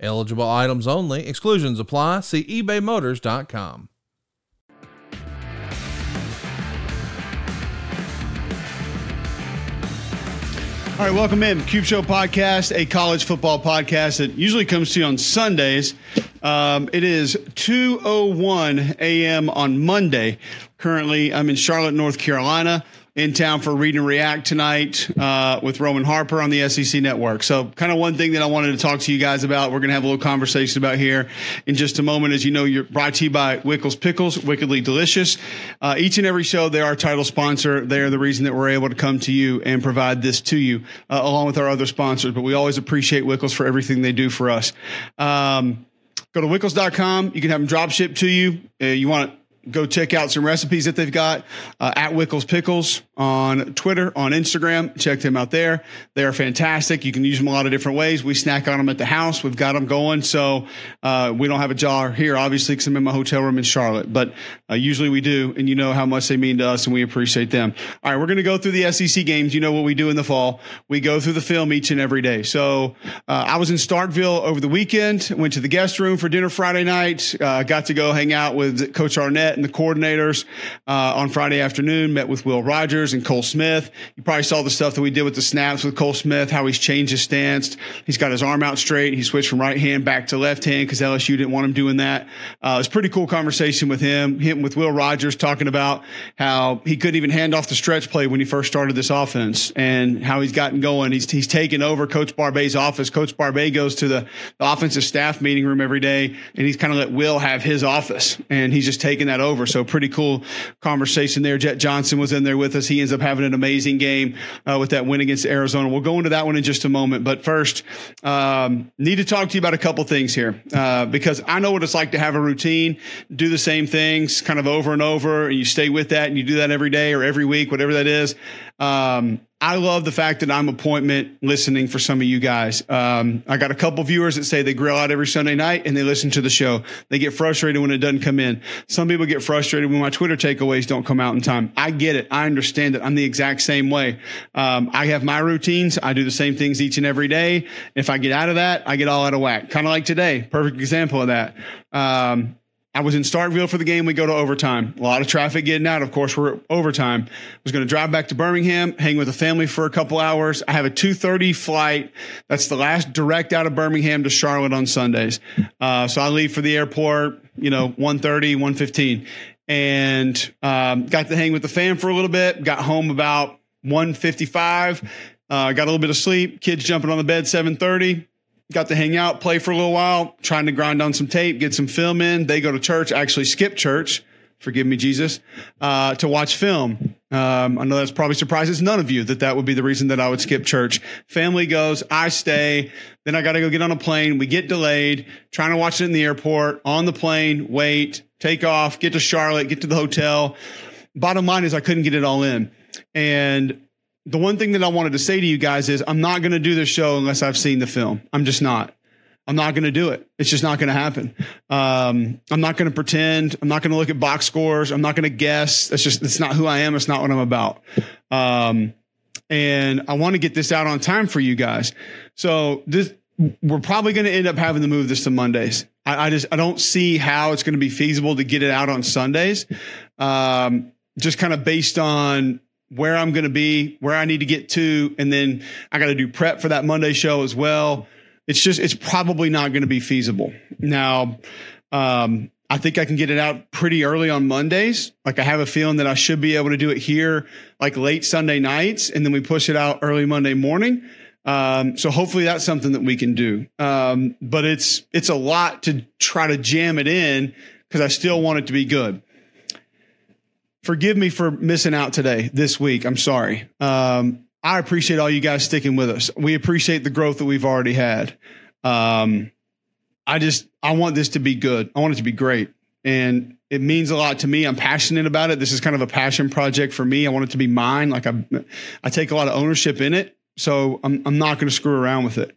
Eligible items only. Exclusions apply. See ebaymotors.com. All right, welcome in. Cube Show Podcast, a college football podcast that usually comes to you on Sundays. Um, it is 2.01 a.m. on Monday. Currently, I'm in Charlotte, North Carolina in town for Read and React tonight uh, with Roman Harper on the SEC Network. So, kind of one thing that I wanted to talk to you guys about, we're going to have a little conversation about here in just a moment. As you know, you're brought to you by Wickles Pickles, wickedly delicious. Uh, each and every show, they're our title sponsor. They're the reason that we're able to come to you and provide this to you, uh, along with our other sponsors. But we always appreciate Wickles for everything they do for us. Um, go to wickles.com. You can have them drop ship to you. Uh, you want to go check out some recipes that they've got uh, at Wickles Pickles on Twitter, on Instagram. Check them out there. They are fantastic. You can use them a lot of different ways. We snack on them at the house. We've got them going. So uh, we don't have a jar here, obviously, because I'm in my hotel room in Charlotte, but uh, usually we do. And you know how much they mean to us, and we appreciate them. All right, we're going to go through the SEC games. You know what we do in the fall. We go through the film each and every day. So uh, I was in Starkville over the weekend, went to the guest room for dinner Friday night, uh, got to go hang out with Coach Arnett and the coordinators uh, on Friday afternoon, met with Will Rogers and Cole Smith. You probably saw the stuff that we did with the snaps with Cole Smith, how he's changed his stance. He's got his arm out straight. He switched from right hand back to left hand because LSU didn't want him doing that. Uh, it was pretty cool conversation with him, him with Will Rogers talking about how he couldn't even hand off the stretch play when he first started this offense and how he's gotten going. He's, he's taken over Coach Barbay's office. Coach Barbay goes to the, the offensive staff meeting room every day and he's kind of let Will have his office and he's just taken that over. So pretty cool conversation there. Jett Johnson was in there with us. He ends up having an amazing game uh, with that win against Arizona. We'll go into that one in just a moment. But first, um, need to talk to you about a couple things here uh, because I know what it's like to have a routine, do the same things kind of over and over, and you stay with that and you do that every day or every week, whatever that is. Um, I love the fact that I'm appointment listening for some of you guys. Um, I got a couple viewers that say they grill out every Sunday night and they listen to the show. They get frustrated when it doesn't come in. Some people get frustrated when my Twitter takeaways don't come out in time. I get it. I understand it. I'm the exact same way. Um, I have my routines. I do the same things each and every day. If I get out of that, I get all out of whack. Kind of like today. Perfect example of that. Um, I was in Starkville for the game. We go to overtime. A lot of traffic getting out. Of course, we're overtime. I was going to drive back to Birmingham, hang with the family for a couple hours. I have a 2.30 flight. That's the last direct out of Birmingham to Charlotte on Sundays. Uh, so I leave for the airport, you know, 1.30, 1.15. And um, got to hang with the fam for a little bit. Got home about 1.55. Uh, got a little bit of sleep. Kids jumping on the bed 7.30 got to hang out, play for a little while, trying to grind on some tape, get some film in. They go to church, actually skip church, forgive me, Jesus, uh, to watch film. Um, I know that's probably surprises none of you that that would be the reason that I would skip church. Family goes, I stay. Then I got to go get on a plane. We get delayed, trying to watch it in the airport, on the plane, wait, take off, get to Charlotte, get to the hotel. Bottom line is I couldn't get it all in. And the one thing that I wanted to say to you guys is I'm not going to do this show unless I've seen the film. I'm just not. I'm not going to do it. It's just not going to happen. Um, I'm not going to pretend. I'm not going to look at box scores. I'm not going to guess. That's just, it's not who I am. It's not what I'm about. Um, and I want to get this out on time for you guys. So this, we're probably going to end up having to move this to Mondays. I, I just, I don't see how it's going to be feasible to get it out on Sundays. Um, just kind of based on where I'm going to be, where I need to get to, and then I got to do prep for that Monday show as well. It's just it's probably not going to be feasible. Now, um, I think I can get it out pretty early on Mondays. Like I have a feeling that I should be able to do it here like late Sunday nights, and then we push it out early Monday morning. Um, so hopefully that's something that we can do. Um, but it's it's a lot to try to jam it in because I still want it to be good forgive me for missing out today, this week. I'm sorry. Um, I appreciate all you guys sticking with us. We appreciate the growth that we've already had. Um, I just I want this to be good. I want it to be great. And it means a lot to me. I'm passionate about it. This is kind of a passion project for me. I want it to be mine. Like I I take a lot of ownership in it. So I'm I'm not going to screw around with it.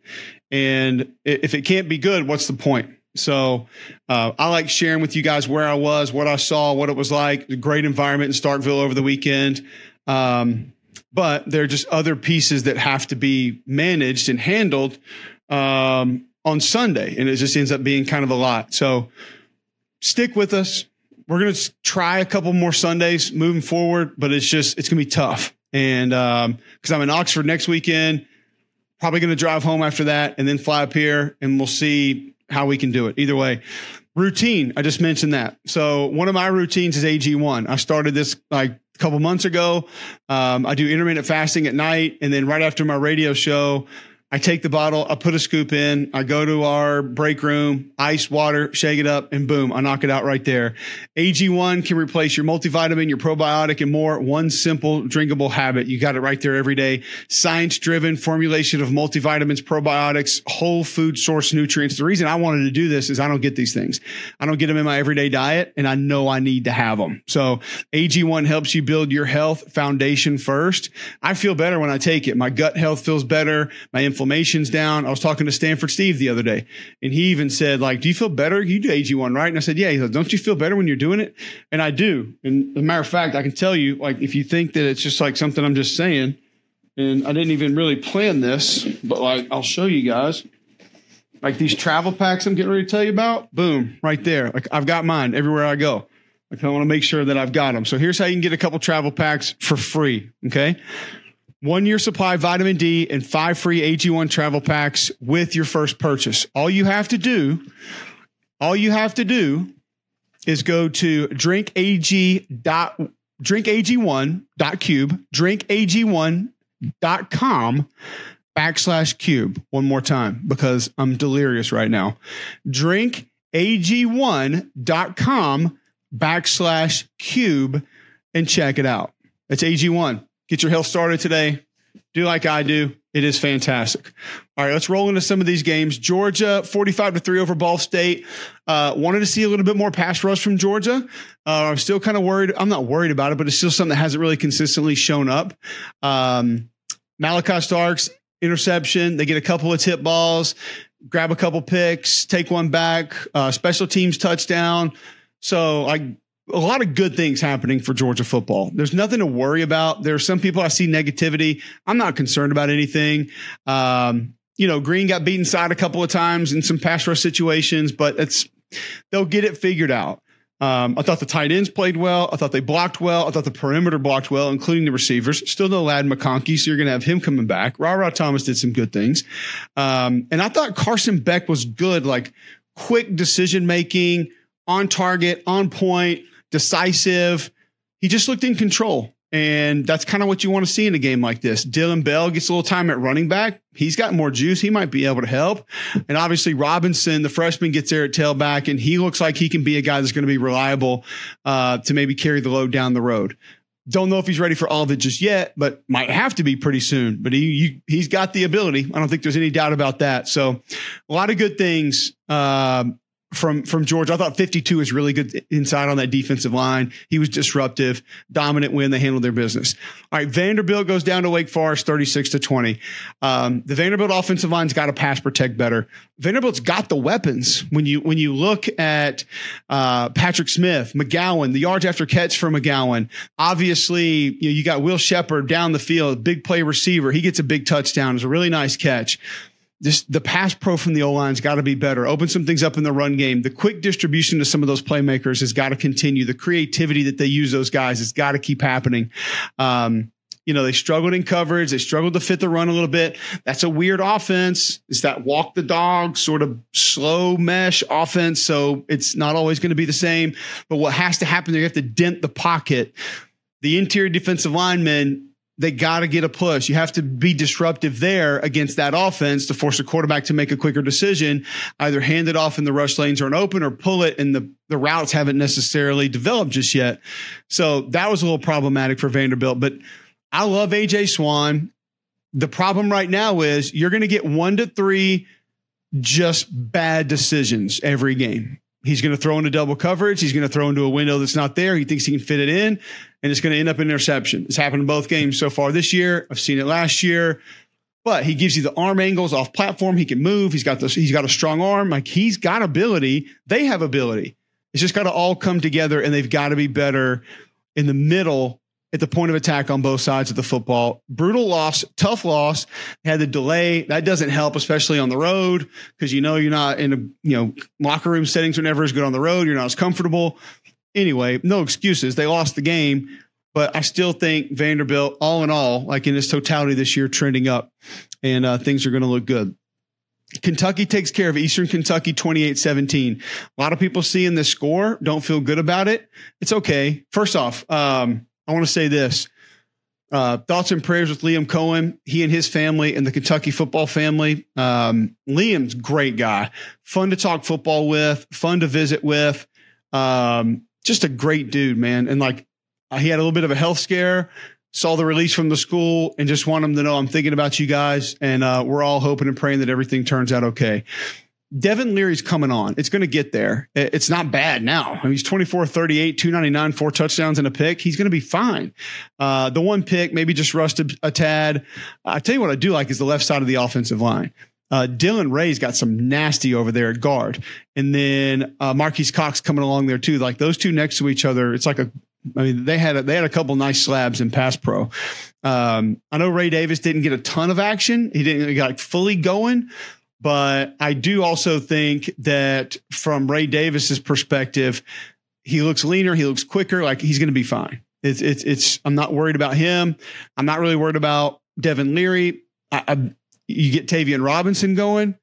And if it can't be good, what's the point? So uh, I like sharing with you guys where I was, what I saw, what it was like. A great environment in Starkville over the weekend. Um, but there are just other pieces that have to be managed and handled um, on Sunday, and it just ends up being kind of a lot. So stick with us. We're going to try a couple more Sundays moving forward, but it's just it's going to be tough. And because um, I'm in Oxford next weekend, probably going to drive home after that, and then fly up here, and we'll see how we can do it. Either way, routine. I just mentioned that. So one of my routines is AG1. I started this like a couple months ago. Um, I do intermittent fasting at night, and then right after my radio show, I take the bottle, I put a scoop in, I go to our break room, ice water, shake it up, and boom, I knock it out right there. AG1 can replace your multivitamin, your probiotic, and more. One simple drinkable habit. You got it right there every day. Science driven formulation of multivitamins, probiotics, whole food source nutrients. The reason I wanted to do this is I don't get these things. I don't get them in my everyday diet, and I know I need to have them. So AG1 helps you build your health foundation first. I feel better when I take it. My gut health feels better. My inflammation inflammation's down. I was talking to Stanford Steve the other day, and he even said, like, do you feel better? You do AG1, right? And I said, yeah. He said, don't you feel better when you're doing it? And I do. And as a matter of fact, I can tell you, like, if you think that it's just like something I'm just saying, and I didn't even really plan this, but like, I'll show you guys. Like these travel packs I'm getting ready to tell you about, boom, right there. Like I've got mine everywhere I go. Like I want to make sure that I've got them. So here's how you can get a couple travel packs for free. Okay one year supply vitamin D and five free AG1 travel packs with your first purchase. All you have to do, all you have to do is go to drinkag dot drinkag1.cube, drinkag1.com backslash cube. One more time because I'm delirious right now. Drinkag1.com backslash cube and check it out. It's AG1. Get your health started today. Do like I do. It is fantastic. All right, let's roll into some of these games. Georgia, 45 to 3 over Ball State. Uh, wanted to see a little bit more pass rush from Georgia. Uh, I'm still kind of worried. I'm not worried about it, but it's still something that hasn't really consistently shown up. Um, Malaki Starks, interception. They get a couple of tip balls, grab a couple picks, take one back, uh, special teams touchdown. So I a lot of good things happening for Georgia football. There's nothing to worry about. There are some people I see negativity. I'm not concerned about anything. Um, you know, Greene got beaten side a couple of times in some pass rush situations, but it's they'll get it figured out. Um, I thought the tight ends played well. I thought they blocked well. I thought the perimeter blocked well, including the receivers. Still no Ladd McConkey, so you're going to have him coming back. Ra Thomas did some good things. Um, and I thought Carson Beck was good, like quick decision making, on target, on point decisive. He just looked in control. And that's kind of what you want to see in a game like this. Dillon Bell gets a little time at running back. He's got more juice. He might be able to help. And obviously, Robinson, the freshman, gets there at tailback, and he looks like he can be a guy that's going to be reliable uh, to maybe carry the load down the road. Don't know if he's ready for all of it just yet, but might have to be pretty soon. But he you, he's got the ability. I don't think there's any doubt about that. So, a lot of good things. Um, from from George. I thought 52 is really good inside on that defensive line. He was disruptive, dominant win. They handled their business. All right, Vanderbilt goes down to Wake Forest 36 to 20. Um, the Vanderbilt offensive line's got to pass protect better. Vanderbilt's got the weapons. When you when you look at uh, Patrick Smith, McGowan, the yards after catch for McGowan, obviously you, know, you got Will Sheppard down the field, big play receiver. He gets a big touchdown. It's a really nice catch this the pass pro from the O line's got to be better. Open some things up in the run game. The quick distribution to some of those playmakers has got to continue. The creativity that they use those guys has got to keep happening. Um, you know, they struggled in coverage. They struggled to fit the run a little bit. That's a weird offense. It's that walk the dog sort of slow mesh offense. So it's not always going to be the same. But what has to happen, they have to dent the pocket. The interior defensive linemen they got to get a push. You have to be disruptive there against that offense to force a quarterback to make a quicker decision, either hand it off in the rush lanes or an open or pull it and the, the routes haven't necessarily developed just yet. So that was a little problematic for Vanderbilt, but I love AJ Swann. The problem right now is you're going to get one to three just bad decisions every game. He's going to throw into double coverage. He's going to throw into a window that's not there. He thinks he can fit it in, and it's going to end up in interception. It's happened in both games so far this year. I've seen it last year. But he gives you the arm angles off platform. He can move. He's got this. He's got a strong arm. Like he's got ability. They have ability. It's just got to all come together, and they've got to be better in the middle at the point of attack on both sides of the football. Brutal loss, tough loss. Had the delay. That doesn't help, especially on the road, because you know you're not in a you know locker room settings are never as good on the road. You're not as comfortable. Anyway, no excuses. They lost the game, but I still think Vanderbilt, all in all, like in its totality this year, trending up, and uh, things are going to look good. Kentucky takes care of Eastern Kentucky 28 17. A lot of people seeing this score don't feel good about it. It's okay. First off, um, I want to say this. Uh, thoughts and prayers with Liam Coen, he and his family and the Kentucky football family. Um, Liam's great guy, fun to talk football with, fun to visit with. Um, just a great dude, man. And like, uh, he had a little bit of a health scare, saw the release from the school, and just want him to know I'm thinking about you guys. And uh, we're all hoping and praying that everything turns out okay. Devin Leary's coming on. It's going to get there. It's not bad now. I mean, he's 24, 38, 299, four touchdowns and a pick. He's going to be fine. Uh, the one pick maybe just rusted a tad. I tell you what I do like is the left side of the offensive line. Uh, Dylan Ray's got some nasty over there at guard. And then uh, Marques Cox coming along there too. Like those two next to each other, it's like a I mean, they had a, they had a couple nice slabs in pass pro. Um, I know Ray Davis didn't get a ton of action. He didn't get like fully going, but I do also think that from Ray Davis's perspective, he looks leaner, he looks quicker, like he's going to be fine. It's, it's, it's, I'm not worried about him. I'm not really worried about Devin Leary. I, I, you get Tayvion Robinson going.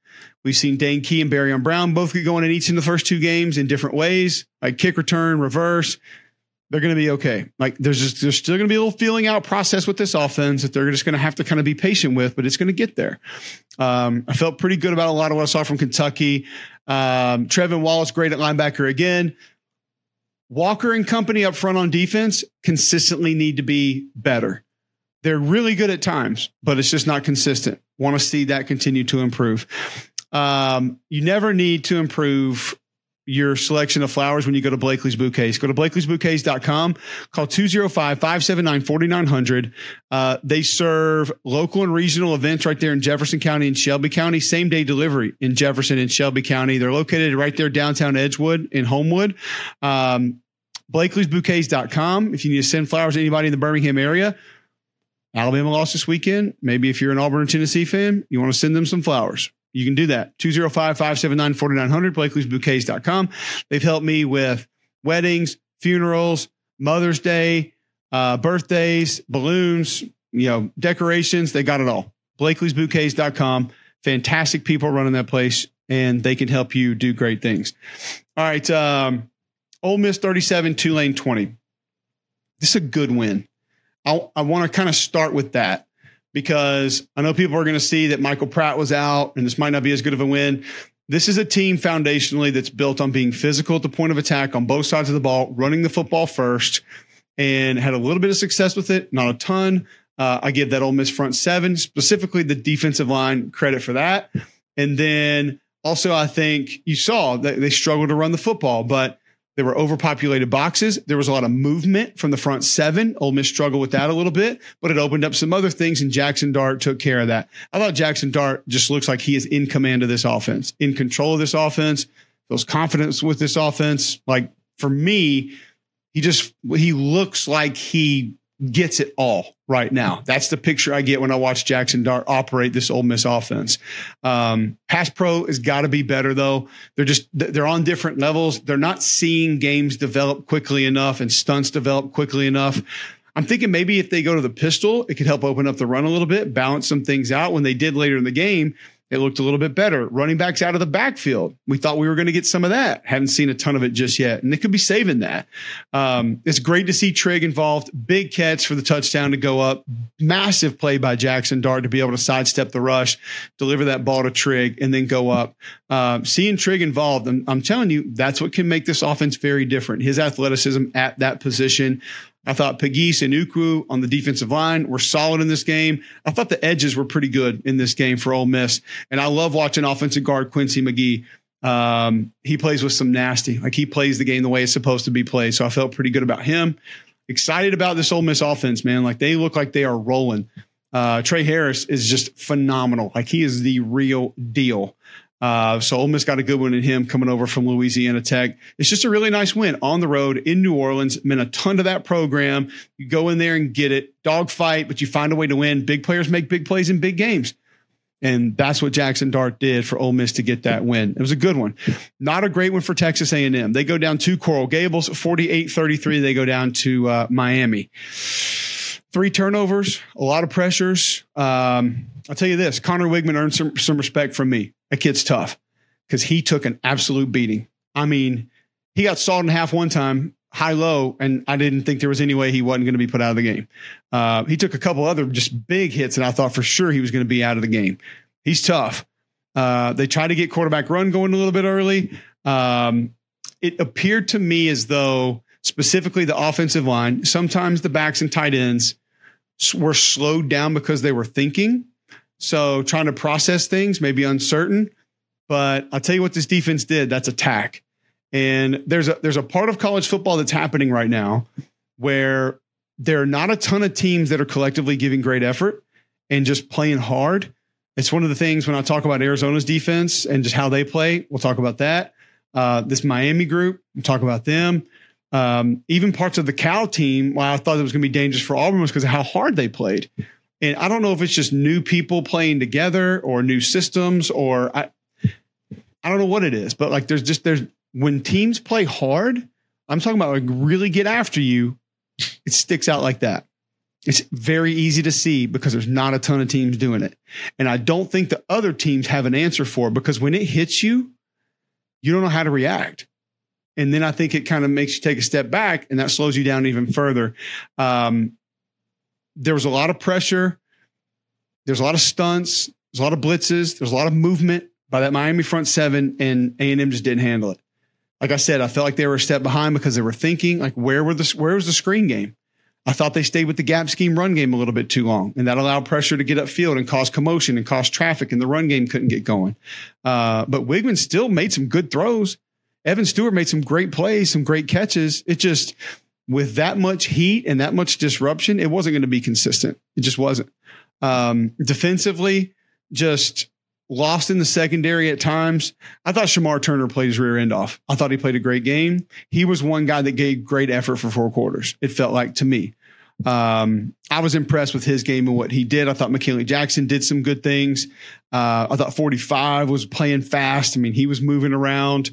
We've seen Dane Key and Barion Brown both get going in each in the first two games in different ways, like kick return, reverse they're going to be okay. Like there's just there's still going to be a little feeling out process with this offense that they're just going to have to kind of be patient with, but it's going to get there. Um, I felt pretty good about a lot of what I saw from Kentucky. Um, Trevin Wallace, great at linebacker again. Walker and company up front on defense consistently need to be better. They're really good at times, but it's just not consistent. Want to see that continue to improve. Um, you never need to improve your selection of flowers when you go to Blakely's Bouquets. Go to blakely'sbouquets.com, call 205-579-4900. Uh, they serve local and regional events right there in Jefferson County and Shelby County, same day delivery in Jefferson and Shelby County. They're located right there downtown Edgewood in Homewood. Um, blakely'sbouquets.com. If you need to send flowers to anybody in the Birmingham area, Alabama lost this weekend. Maybe if you're an Auburn Tennessee fan, you want to send them some flowers. You can do that. 205 579 4900, Blakely'sBouquets.com. They've helped me with weddings, funerals, Mother's Day, uh, birthdays, balloons, you know, decorations. They got it all. Blakely'sBouquets.com. Fantastic people running that place, and they can help you do great things. All right. Um, Ole Miss 37, Tulane 20. This is a good win. I, I want to kind of start with that because I know people are going to see that Michael Pratt was out and this might not be as good of a win. This is a team foundationally that's built on being physical at the point of attack on both sides of the ball, running the football first, and had a little bit of success with it, not a ton. Uh, I give that Ole Miss front seven, specifically the defensive line, credit for that. And then also, I think you saw that they struggled to run the football, but there were overpopulated boxes. There was a lot of movement from the front seven. Ole Miss struggled with that a little bit, but it opened up some other things, and Jackson Dart took care of that. I thought Jackson Dart just looks like he is in command of this offense, in control of this offense, feels confidence with this offense. Like for me, he just he looks like he gets it all right now. That's the picture I get when I watch Jackson Dart operate this Ole Miss offense. Um, pass pro has got to be better though. They're just they're on different levels. They're not seeing games develop quickly enough and stunts develop quickly enough. I'm thinking maybe if they go to the pistol, it could help open up the run a little bit, balance some things out. When they did later in the game, it looked a little bit better. Running backs out of the backfield. We thought we were going to get some of that. Haven't seen a ton of it just yet. And they could be saving that. Um, it's great to see Trigg involved. Big catch for the touchdown to go up. Massive play by Jackson Dart to be able to sidestep the rush, deliver that ball to Trigg, and then go up. Uh, seeing Trigg involved, I'm, I'm telling you, that's what can make this offense very different. His athleticism at that position I thought Pegues and Ukwu on the defensive line were solid in this game. I thought the edges were pretty good in this game for Ole Miss. And I love watching offensive guard Quincy McGee. Um, he plays with some nasty. Like he plays the game the way it's supposed to be played. So I felt pretty good about him. Excited about this Ole Miss offense, man. Like they look like they are rolling. Uh, Tre Harris is just phenomenal. Like he is the real deal. Uh, so Ole Miss got a good one in him coming over from Louisiana Tech. It's just a really nice win on the road in New Orleans. Meant a ton to that program. You go in there and get it, dogfight, but you find a way to win. Big players make big plays in big games. And that's what Jackson Dart did for Ole Miss to get that win. It was a good one. Not a great one for Texas A&M. They go down to Coral Gables, 48-33. They go down to uh, Miami. Three turnovers, a lot of pressures. Um, I'll tell you this, Conner Weigman earned some, some respect from me. That kid's tough because he took an absolute beating. I mean, he got sawed in half one time, high low, and I didn't think there was any way he wasn't going to be put out of the game. Uh, he took a couple other just big hits, and I thought for sure he was going to be out of the game. He's tough. Uh, they tried to get quarterback run going a little bit early. Um, it appeared to me as though specifically the offensive line, sometimes the backs and tight ends were slowed down because they were thinking so trying to process things may be uncertain, but I'll tell you what this defense did. That's attack. And there's a there's a part of college football that's happening right now where there are not a ton of teams that are collectively giving great effort and just playing hard. It's one of the things when I talk about Arizona's defense and just how they play. We'll talk about that. Uh, this Miami group, we'll talk about them. Um, even parts of the Cal team, why I thought it was going to be dangerous for Auburn was because of how hard they played. And I don't know if it's just new people playing together or new systems or I I don't know what it is, but like there's just there's when teams play hard, I'm talking about like really get after you, it sticks out like that. It's very easy to see because there's not a ton of teams doing it. And I don't think the other teams have an answer for it because when it hits you, you don't know how to react. And then I think it kind of makes you take a step back and that slows you down even further. Um, there was a lot of pressure. There's a lot of stunts. There's a lot of blitzes. There's a lot of movement by that Miami front seven, and A and M just didn't handle it. Like I said, I felt like they were a step behind because they were thinking like, where were the where was the screen game? I thought they stayed with the gap scheme run game a little bit too long, and that allowed pressure to get upfield and cause commotion and cause traffic, and the run game couldn't get going. Uh, but Weigman still made some good throws. Evan Stewart made some great plays, some great catches. It just with that much heat and that much disruption, it wasn't going to be consistent. It just wasn't. Um, defensively, just lost in the secondary at times. I thought Shemar Turner played his rear end off. I thought he played a great game. He was one guy that gave great effort for four quarters. It felt like to me. Um, I was impressed with his game and what he did. I thought McKinley Jackson did some good things. Uh, I thought 45 was playing fast. I mean, he was moving around,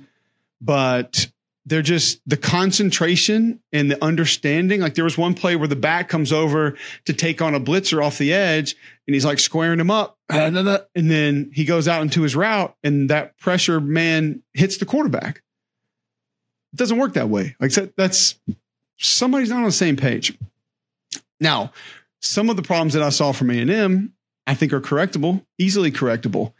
but they're just the concentration and the understanding. Like there was one play where the back comes over to take on a blitzer off the edge and he's like squaring him up. And then he goes out into his route and that pressure man hits the quarterback. It doesn't work that way. Like that's somebody's not on the same page. Now, some of the problems that I saw from A&M, I think are correctable, easily correctable.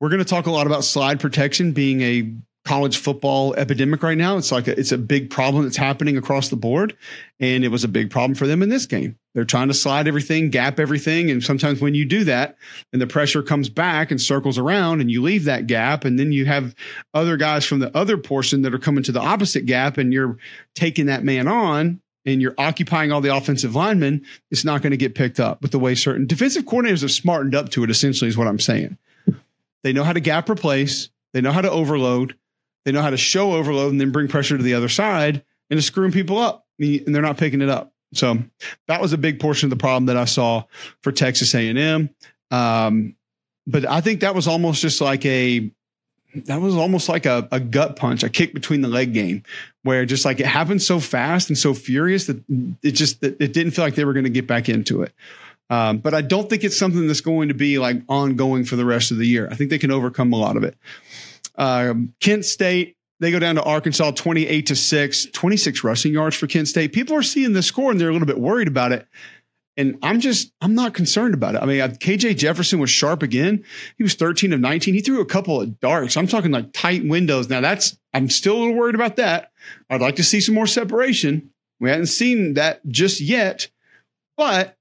We're going to talk a lot about slide protection being a college football epidemic right now. It's like a, it's a big problem that's happening across the board, and it was a big problem for them in this game. They're trying to slide everything, gap everything, and sometimes when you do that, and the pressure comes back and circles around, and you leave that gap, and then you have other guys from the other portion that are coming to the opposite gap, and you're taking that man on. And you're occupying all the offensive linemen, it's not going to get picked up with the way certain defensive coordinators have smartened up to it, essentially, is what I'm saying. They know how to gap replace, they know how to overload, they know how to show overload and then bring pressure to the other side and just screwing people up, and they're not picking it up. So that was a big portion of the problem that I saw for Texas A&M. Um, but I think that was almost just like a that was almost like a, a gut punch, a kick between the leg game, where just like it happened so fast and so furious that it just it didn't feel like they were going to get back into it. Um, but I don't think it's something that's going to be like ongoing for the rest of the year. I think they can overcome a lot of it. Um, Kent State, they go down to Arkansas 28 to 6, 26 rushing yards for Kent State. People are seeing the score and they're a little bit worried about it. And I'm just, I'm not concerned about it. I mean, KJ Jefferson was sharp again. He was 13 of 19. He threw a couple of darts. I'm talking like tight windows. Now, that's, I'm still a little worried about that. I'd like to see some more separation. We hadn't seen that just yet, but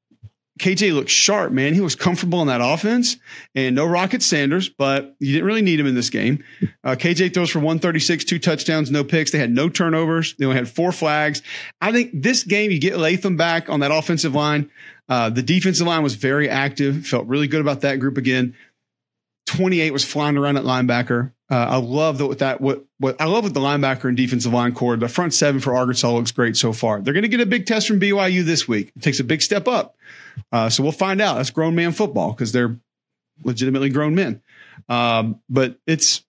KJ looked sharp, man. He was comfortable in that offense and no Rocket Sanders, but you didn't really need him in this game. Uh, KJ throws for 136, two touchdowns, no picks. They had no turnovers. They only had four flags. I think this game, you get Latham back on that offensive line. Uh, the defensive line was very active, felt really good about that group again. 28 was flying around at linebacker. Uh, I love that that what what I love with the linebacker and defensive line core. The front seven for Arkansas looks great so far. They're going to get a big test from BYU this week. It takes a big step up. Uh, so we'll find out. That's grown man football because they're legitimately grown men. Um, but it's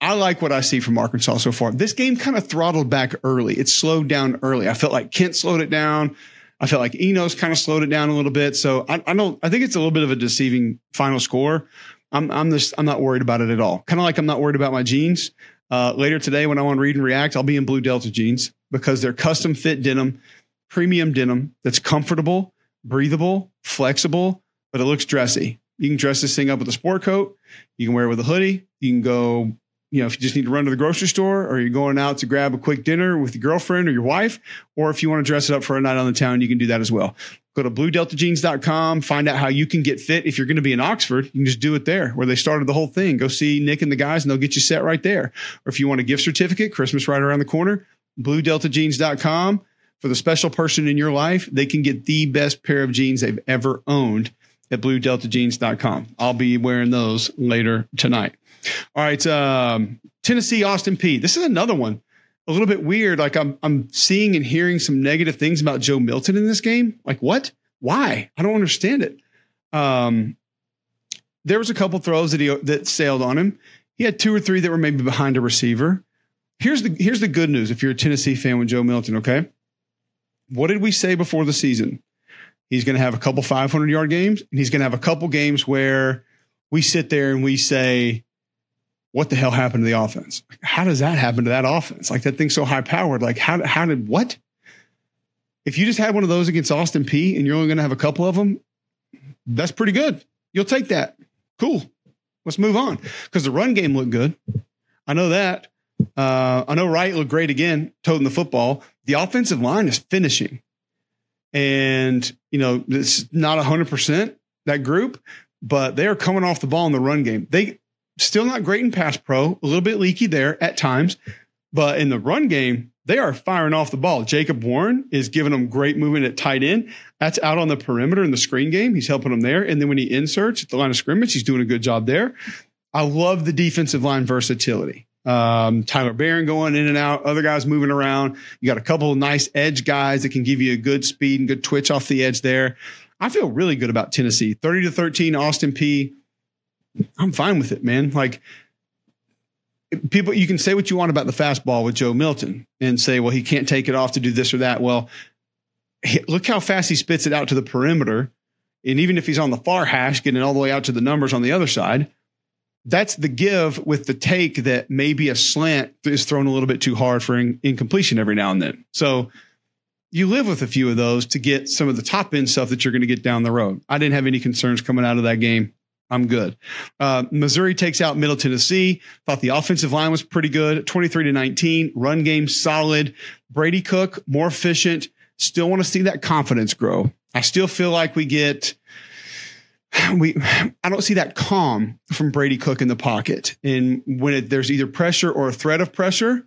I like what I see from Arkansas so far. This game kind of throttled back early. It slowed down early. I felt like Kent slowed it down. I felt like Enos kind of slowed it down a little bit. So I, I don't. I think it's a little bit of a deceiving final score. I'm I'm just I'm not worried about it at all. Kind of like I'm not worried about my jeans. Uh, later today, when I want to read and react, I'll be in blue Delta jeans because they're custom fit denim, premium denim that's comfortable, breathable, flexible, but it looks dressy. You can dress this thing up with a sport coat. You can wear it with a hoodie. You can go you know, if you just need to run to the grocery store or you're going out to grab a quick dinner with your girlfriend or your wife, or if you want to dress it up for a night on the town, you can do that as well. Go to bluedeltajeans.com, find out how you can get fit. If you're going to be in Oxford, you can just do it there where they started the whole thing. Go see Nick and the guys and they'll get you set right there. Or if you want a gift certificate, Christmas right around the corner, bluedeltajeans.com. For the special person in your life, they can get the best pair of jeans they've ever owned at bluedeltajeans.com. I'll be wearing those later tonight. All right, um, Tennessee Austin Peay. This is another one. A little bit weird. Like I'm I'm seeing and hearing some negative things about Joe Milton in this game. Like what? Why? I don't understand it. Um, there was a couple throws that he that sailed on him. He had two or three that were maybe behind a receiver. Here's the here's the good news if you're a Tennessee fan with Joe Milton, okay? What did we say before the season? He's going to have a couple 500 yard games, and he's going to have a couple games where we sit there and we say, what the hell happened to the offense? How does that happen to that offense? Like that thing's so high powered. Like how how did what? If you just had one of those against Austin Peay and you're only going to have a couple of them, that's pretty good. You'll take that. Cool. Let's move on because the run game looked good. I know that. Uh, I know Wright looked great again, toting the football. The offensive line is finishing, and you know it's not hundred percent that group, but they are coming off the ball in the run game. They Still not great in pass pro, a little bit leaky there at times, but in the run game, they are firing off the ball. Jacob Warren is giving them great movement at tight end. That's out on the perimeter in the screen game. He's helping them there. And then when he inserts at the line of scrimmage, he's doing a good job there. I love the defensive line versatility. Um, Tyler Baron going in and out, other guys moving around. You got a couple of nice edge guys that can give you a good speed and good twitch off the edge there. I feel really good about Tennessee. 30 to 13, Austin Peay. I'm fine with it, man. Like people, you can say what you want about the fastball with Joe Milton and say, well, he can't take it off to do this or that. Well, look how fast he spits it out to the perimeter. And even if he's on the far hash, getting all the way out to the numbers on the other side, that's the give with the take that maybe a slant is thrown a little bit too hard for in, incompletion every now and then. So you live with a few of those to get some of the top end stuff that you're going to get down the road. I didn't have any concerns coming out of that game. I'm good. Uh, Missouri takes out Middle Tennessee. Thought the offensive line was pretty good. 23 to 19. Run game solid. Brady Cook more efficient. Still want to see that confidence grow. I still feel like we get we I don't see that calm from Brady Cook in the pocket. And when it, there's either pressure or a threat of pressure,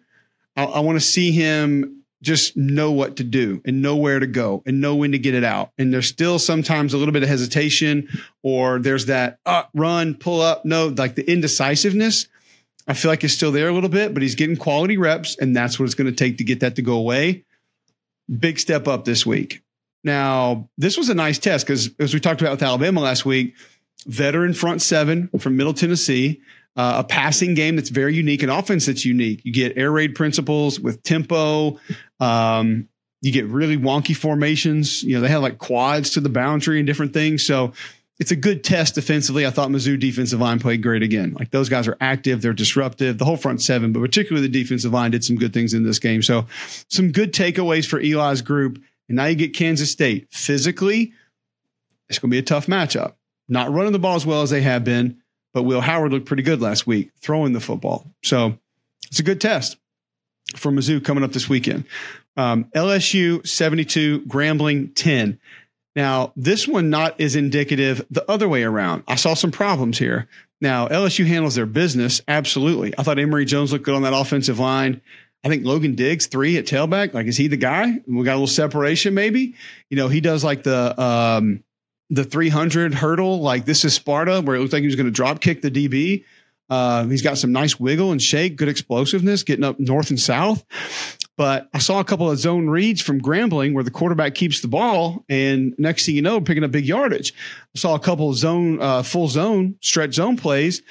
I, I want to see him just know what to do and know where to go and know when to get it out. And there's still sometimes a little bit of hesitation or there's that uh, run, pull up. No, like the indecisiveness, I feel like is still there a little bit, but he's getting quality reps and that's what it's going to take to get that to go away. Big step up this week. Now, this was a nice test because as we talked about with Alabama last week, veteran front seven from Middle Tennessee uh, a passing game that's very unique, an offense that's unique. You get air raid principles with tempo. Um, you get really wonky formations. You know, they have like quads to the boundary and different things. So it's a good test defensively. I thought Mizzou defensive line played great again. Like those guys are active, they're disruptive. The whole front seven, but particularly the defensive line did some good things in this game. So some good takeaways for Eli's group. And now you get Kansas State. Physically, it's going to be a tough matchup. Not running the ball as well as they have been but Will Howard looked pretty good last week throwing the football. So it's a good test. for Mizzou coming up this weekend. Um, LSU 72, Grambling 10. Now, this one not is indicative the other way around. I saw some problems here. Now, LSU handles their business. Absolutely. I thought Emery Jones looked good on that offensive line. I think Logan Diggs, three at tailback. Like, is he the guy? We got a little separation, maybe. You know, he does like the um, the 300 hurdle, like this is Sparta, where it looked like he was going to drop kick the DB. Uh, he's got some nice wiggle and shake, good explosiveness, getting up north and south. But I saw a couple of zone reads from Grambling where the quarterback keeps the ball, and next thing you know, picking up big yardage. I saw a couple of zone, uh, full zone, stretch zone plays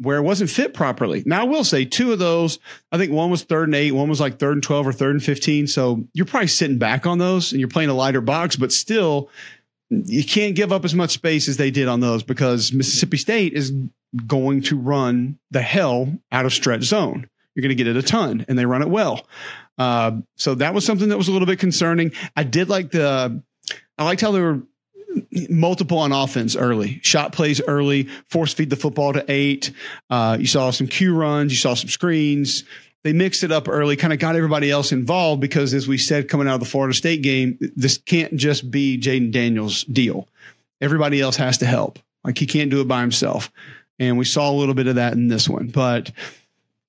where it wasn't fit properly. Now, I will say two of those, I think one was third and eight, one was like third and 12 or third and 15. So you're probably sitting back on those and you're playing a lighter box, but still, you can't give up as much space as they did on those because Mississippi State is going to run the hell out of stretch zone. You're going to get it a ton, and they run it well. Uh, so that was something that was a little bit concerning. I did like the, I liked how they were multiple on offense early, shot plays early, force feed the football to eight. Uh, you saw some Q runs, you saw some screens they mixed it up early, kind of got everybody else involved because, as we said, coming out of the Florida State game, this can't just be Jayden Daniels' deal. Everybody else has to help. Like he can't do it by himself. And we saw a little bit of that in this one. But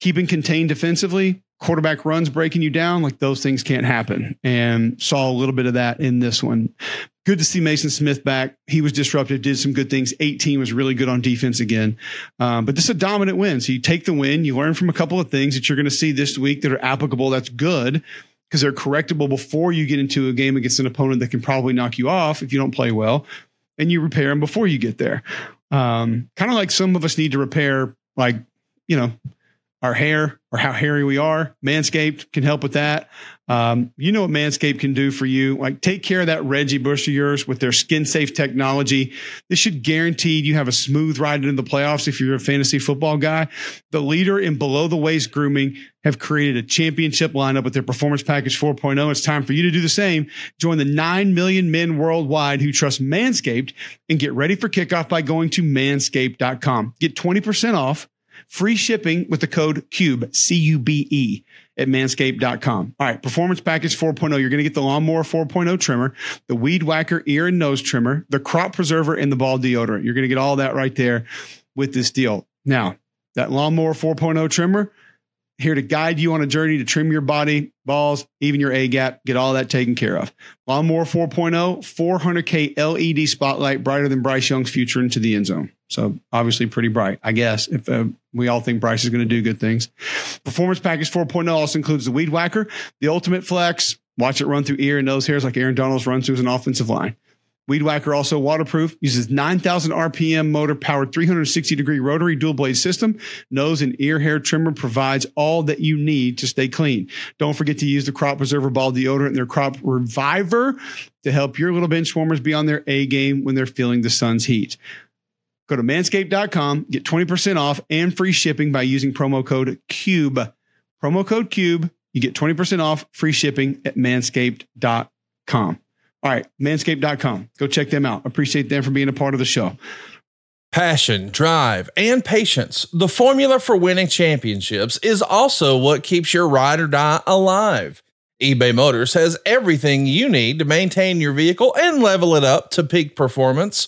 keeping contained defensively, quarterback runs breaking you down, like those things can't happen. And saw a little bit of that in this one. Good to see Mason Smith back. He was disruptive, did some good things. 18 was really good on defense again. Um, but this is a dominant win. So you take the win, you learn from a couple of things that you're going to see this week that are applicable. That's good because they're correctable before you get into a game against an opponent that can probably knock you off if you don't play well. And you repair them before you get there. Um, kind of like some of us need to repair, like, you know, our hair or how hairy we are. Manscaped can help with that. Um, you know what Manscaped can do for you. Like take care of that Reggie Bush of yours with their skin safe technology. This should guarantee you have a smooth ride into the playoffs if you're a fantasy football guy. The leader in below the waist grooming have created a championship lineup with their performance package 4.0. It's time for you to do the same. Join the 9 million men worldwide who trust Manscaped and get ready for kickoff by going to manscaped.com. Get 20% off Free shipping with the code CUBE, C U B E, at manscaped.com. All right, performance package 4.0. You're going to get the lawnmower 4.0 trimmer, the weed whacker ear and nose trimmer, the crop preserver, and the ball deodorant. You're going to get all that right there with this deal. Now, that lawnmower 4.0 trimmer, here to guide you on a journey to trim your body, balls, even your A gap, get all that taken care of. Lawnmower 4.0, 400K LED spotlight, brighter than Bryce Young's future into the end zone. So obviously pretty bright, I guess, if uh, we all think Bryce is going to do good things. Performance Package 4.0 also includes the Weed Whacker, the Ultimate Flex, watch it run through ear and nose hairs like Aaron Donald's runs through an offensive line. Weed Whacker also waterproof, uses 9,000 RPM motor powered 360 degree rotary dual blade system. Nose and ear hair trimmer provides all that you need to stay clean. Don't forget to use the Crop Preserver Ball deodorant and their Crop Reviver to help your little bench warmers be on their A game when they're feeling the sun's heat. Go to manscaped.com, get 20% off and free shipping by using promo code CUBE. Promo code CUBE, you get 20% off free shipping at manscaped.com. All right, manscaped.com. Go check them out. Appreciate them for being a part of the show. Passion, drive, and patience. The formula for winning championships is also what keeps your ride or die alive. eBay Motors has everything you need to maintain your vehicle and level it up to peak performance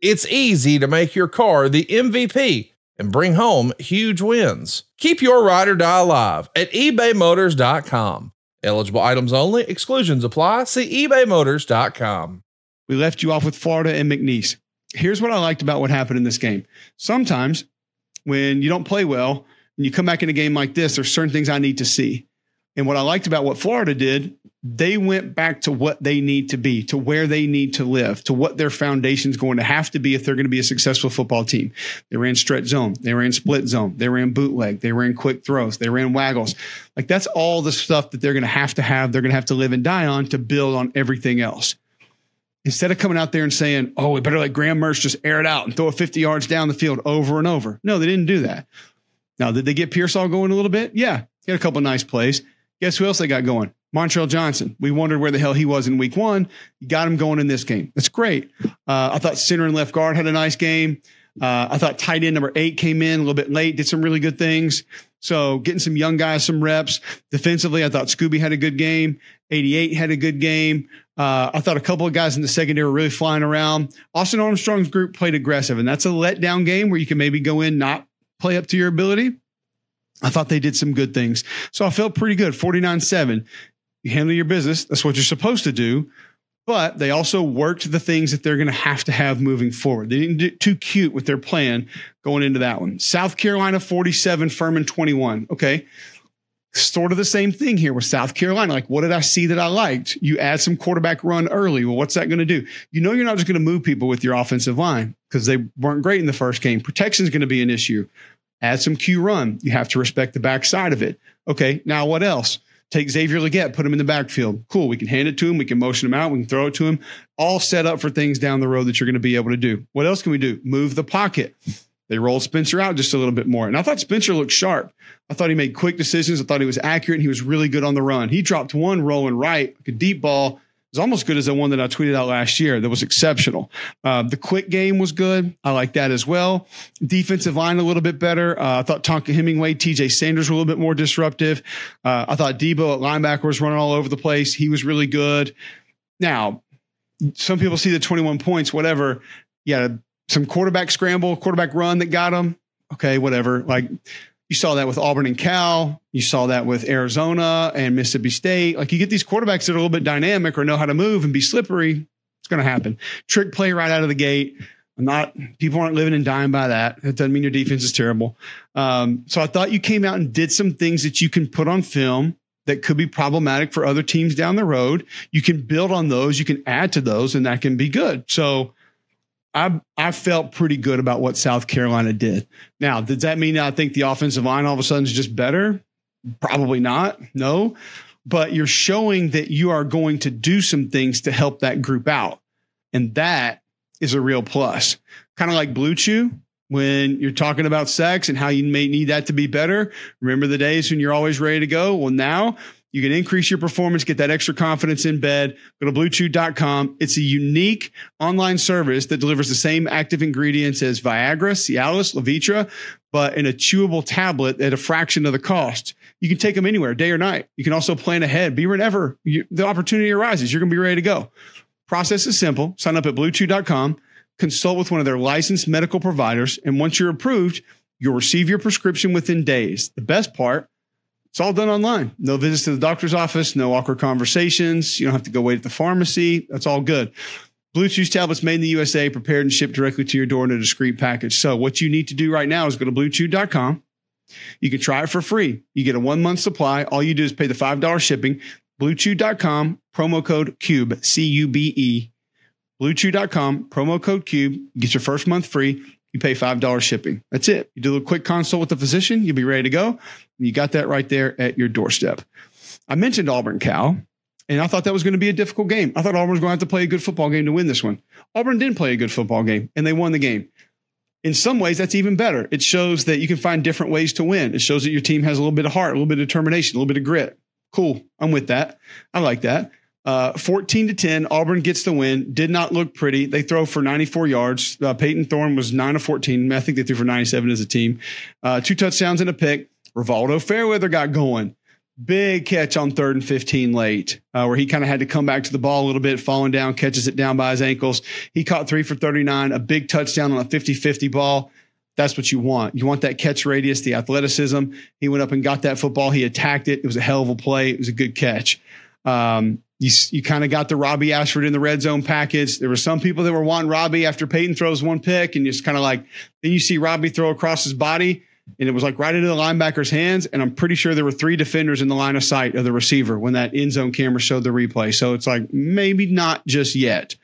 it's easy to make your car the MVP and bring home huge wins. Keep your ride or die alive at ebaymotors.com. Eligible items only, exclusions apply. See ebaymotors.com. We left you off with Florida and McNeese. Here's what I liked about what happened in this game. Sometimes when you don't play well and you come back in a game like this, there's certain things I need to see. And what I liked about what Florida did, they went back to what they need to be, to where they need to live, to what their foundation is going to have to be if they're going to be a successful football team. They ran stretch zone, they ran split zone, they ran bootleg, they ran quick throws, they ran waggles. Like that's all the stuff that they're going to have to have, they're going to have to live and die on to build on everything else. Instead of coming out there and saying, oh, we better let Graham Mertz just air it out and throw it 50 yards down the field over and over. No, they didn't do that. Now, did they get Pearsall going a little bit? Yeah, he had a couple nice plays. Guess who else they got going? Montrell Johnson. We wondered where the hell he was in week one. You got him going in this game. That's great. Uh, I thought center and left guard had a nice game. Uh, I thought tight end number eight came in a little bit late, did some really good things. So getting some young guys some reps. Defensively, I thought Scooby had a good game. 88 had a good game. Uh, I thought a couple of guys in the secondary were really flying around. Austin Armstrong's group played aggressive, and that's a letdown game where you can maybe go in, not play up to your ability. I thought they did some good things. So I felt pretty good. 49 7. You handle your business. That's what you're supposed to do. But they also worked the things that they're going to have to have moving forward. They didn't get too cute with their plan going into that one. South Carolina 47, Furman 21. Okay. Sort of the same thing here with South Carolina. Like, what did I see that I liked? You add some quarterback run early. Well, what's that going to do? You know, you're not just going to move people with your offensive line because they weren't great in the first game. Protection is going to be an issue. Add some Q run. You have to respect the backside of it. Okay, now what else? Take Xavier Legette, put him in the backfield. Cool. We can hand it to him. We can motion him out. We can throw it to him. All set up for things down the road that you're going to be able to do. What else can we do? Move the pocket. They rolled Spencer out just a little bit more. And I thought Spencer looked sharp. I thought he made quick decisions. I thought he was accurate and he was really good on the run. He dropped one rolling right, like a deep ball was almost good as the one that I tweeted out last year. That was exceptional. Uh, the quick game was good. I like that as well. Defensive line a little bit better. Uh, I thought Tonka Hemingway, TJ Sanders were a little bit more disruptive. Uh, I thought Debo at linebacker was running all over the place. He was really good. Now, some people see the 21 points, whatever. Yeah, some quarterback scramble, quarterback run that got him. Okay, whatever. Like you saw that with Auburn and Cal. You saw that with Arizona and Mississippi State. Like you get these quarterbacks that are a little bit dynamic or know how to move and be slippery. It's going to happen. Trick play right out of the gate. Not people aren't living and dying by that. It doesn't mean your defense is terrible. Um, so I thought you came out and did some things that you can put on film that could be problematic for other teams down the road. You can build on those. You can add to those, and that can be good. So I I felt pretty good about what South Carolina did. Now, does that mean I think the offensive line all of a sudden is just better? Probably not. No. But you're showing that you are going to do some things to help that group out. And that is a real plus. Kind of like Blue Chew when you're talking about sex and how you may need that to be better. Remember the days when you're always ready to go? Well, now you can increase your performance, get that extra confidence in bed. Go to bluechew.com. It's a unique online service that delivers the same active ingredients as Viagra, Cialis, Levitra, but in a chewable tablet at a fraction of the cost. You can take them anywhere, day or night. You can also plan ahead. Be whenever you, the opportunity arises, you're going to be ready to go. Process is simple. Sign up at bluechew.com, consult with one of their licensed medical providers, and once you're approved, you'll receive your prescription within days. The best part, it's all done online. No visits to the doctor's office, no awkward conversations. You don't have to go wait at the pharmacy. That's all good. Blue Chew tablets made in the USA, prepared and shipped directly to your door in a discreet package. So, what you need to do right now is go to bluechew.com. You can try it for free. You get a one month supply. All you do is pay the $5 shipping. Bluechew.com, promo code CUBE, C U B E. Bluechew.com, promo code CUBE. Get your first month free. You pay $5 shipping. That's it. You do a quick consult with the physician, you'll be ready to go. You got that right there at your doorstep. I mentioned Auburn Cal, and I thought that was going to be a difficult game. I thought Auburn was going to have to play a good football game to win this one. Auburn didn't play a good football game, and they won the game. In some ways, that's even better. It shows that you can find different ways to win. It shows that your team has a little bit of heart, a little bit of determination, a little bit of grit. Cool. I'm with that. I like that. Uh, 14 to 10, Auburn gets the win. Did not look pretty. They throw for 94 yards. Uh, Payton Thorne was 9 of 14. I think they threw for 97 as a team. Uh, two touchdowns and a pick. Rivaldo Fairweather got going. Big catch on third and 15 late, uh, where he kind of had to come back to the ball a little bit, falling down, catches it down by his ankles. He caught three for 39, a big touchdown on a 50 50 ball. That's what you want. You want that catch radius, the athleticism. He went up and got that football. He attacked it. It was a hell of a play. It was a good catch. Um, you, you kind of got the Robbie Ashford in the red zone package. There were some people that were wanting Robbie after Payton throws one pick, and just kind of like, then you see Robbie throw across his body and it was like right into the linebacker's hands. And I'm pretty sure there were three defenders in the line of sight of the receiver when that end zone camera showed the replay. So it's like maybe not just yet.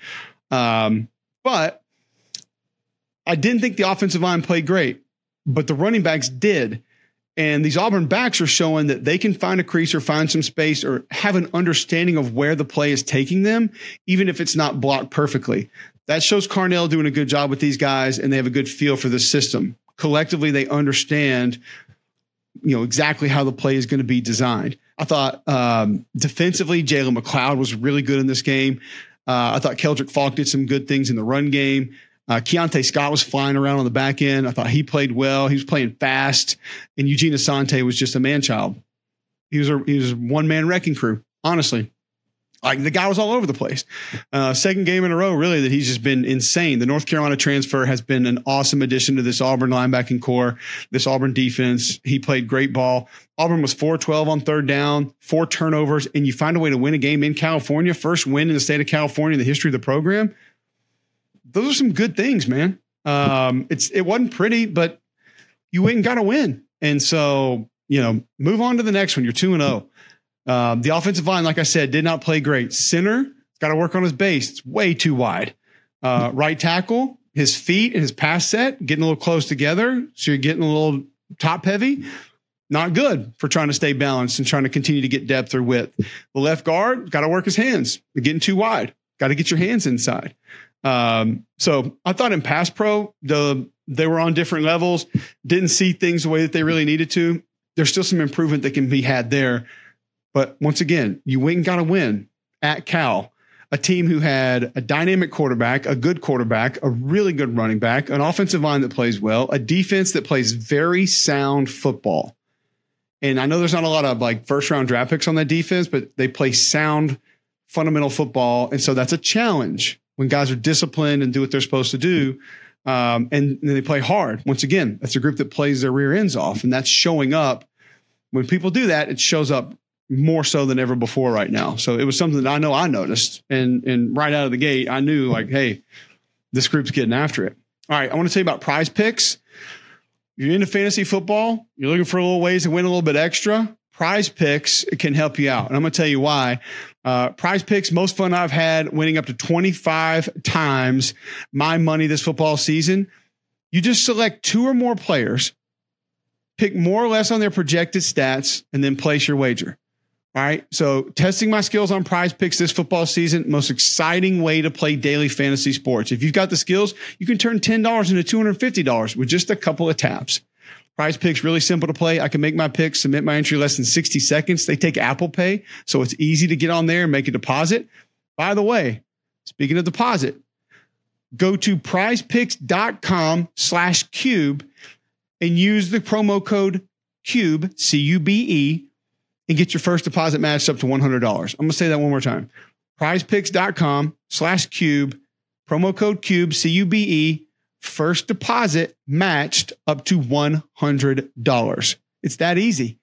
Um, but I didn't think the offensive line played great, but the running backs did. And these Auburn backs are showing that they can find a crease or find some space or have an understanding of where the play is taking them, even if it's not blocked perfectly. That shows Carnell doing a good job with these guys and they have a good feel for the system. Collectively, they understand, you know, exactly how the play is going to be designed. I thought um, defensively, Jalen McLeod was really good in this game. Uh, I thought Keldric Faulk did some good things in the run game. Uh, Keionte Scott was flying around on the back end. I thought he played well. He was playing fast, and Eugene Asante was just a man child. He was a he was one man wrecking crew. Honestly, like the guy was all over the place. Uh, second game in a row, really, that he's just been insane. The North Carolina transfer has been an awesome addition to this Auburn linebacking core, this Auburn defense. He played great ball. Auburn was 4 12 on third down, four turnovers, and you find a way to win a game in California, first win in the state of California in the history of the program those are some good things, man. Um, it's it wasn't pretty, but you went and got a win, and so you know, move on to the next one. You're two and zero. Oh. Um, the offensive line, like I said, did not play great. Center got to work on his base. It's way too wide. Uh, right tackle, his feet and his pass set getting a little close together, so you're getting a little top heavy. Not good for trying to stay balanced and trying to continue to get depth or width. The left guard got to work his hands. Getting too wide. Got to get your hands inside. Um, so I thought in pass pro, the they were on different levels, didn't see things the way that they really needed to. There's still some improvement that can be had there. But once again, you went and got a win at Cal, a team who had a dynamic quarterback, a good quarterback, a really good running back, an offensive line that plays well, a defense that plays very sound football. And I know there's not a lot of like first round draft picks on that defense, but they play sound fundamental football. And so that's a challenge when guys are disciplined and do what they're supposed to do. Um, and, they play hard. Once again, that's a group that plays their rear ends off, and that's showing up. When people do that, it shows up more so than ever before right now. So it was something that I know I noticed, and and right out of the gate, I knew like, hey, this group's getting after it. All right, I want to tell you about Prize Picks. If you're into fantasy football, you're looking for a little ways to win a little bit extra. Prize Picks can help you out, and I'm going to tell you why. Uh, prize picks, most fun I've had, winning up to 25 times my money this football season. You just select two or more players, pick more or less on their projected stats, and then place your wager. All right. So, testing my skills on prize picks this football season, most exciting way to play daily fantasy sports. If you've got the skills, you can turn $10 into $250 with just a couple of taps. Prize Picks really simple to play. I can make my picks, submit my entry less than 60 seconds. They take Apple Pay, so it's easy to get on there and make a deposit. By the way, speaking of deposit, go to prizepicks.com slash cube and use the promo code cube, C U B E, and get your first deposit matched up to $100. I'm going to say that one more time. Prizepicks.com slash cube, promo code cube, C U B E first deposit matched up to $100. It's that easy.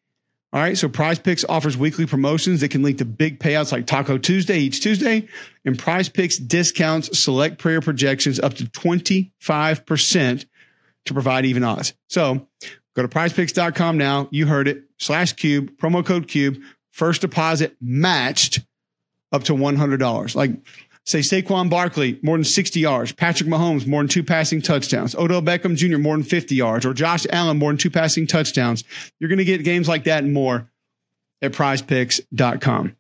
All right. So Prize Picks offers weekly promotions that can lead to big payouts like Taco Tuesday each Tuesday. And Prize Picks discounts select prayer projections up to 25% to provide even odds. So go to prizepicks.com now. You heard it slash cube, promo code cube, first deposit matched up to $100. Like Say Saquon Barkley, more than 60 yards. Patrick Mahomes, more than two passing touchdowns. Odell Beckham Jr., more than 50 yards. Or Josh Allen, more than two passing touchdowns. You're going to get games like that and more at prizepicks.com.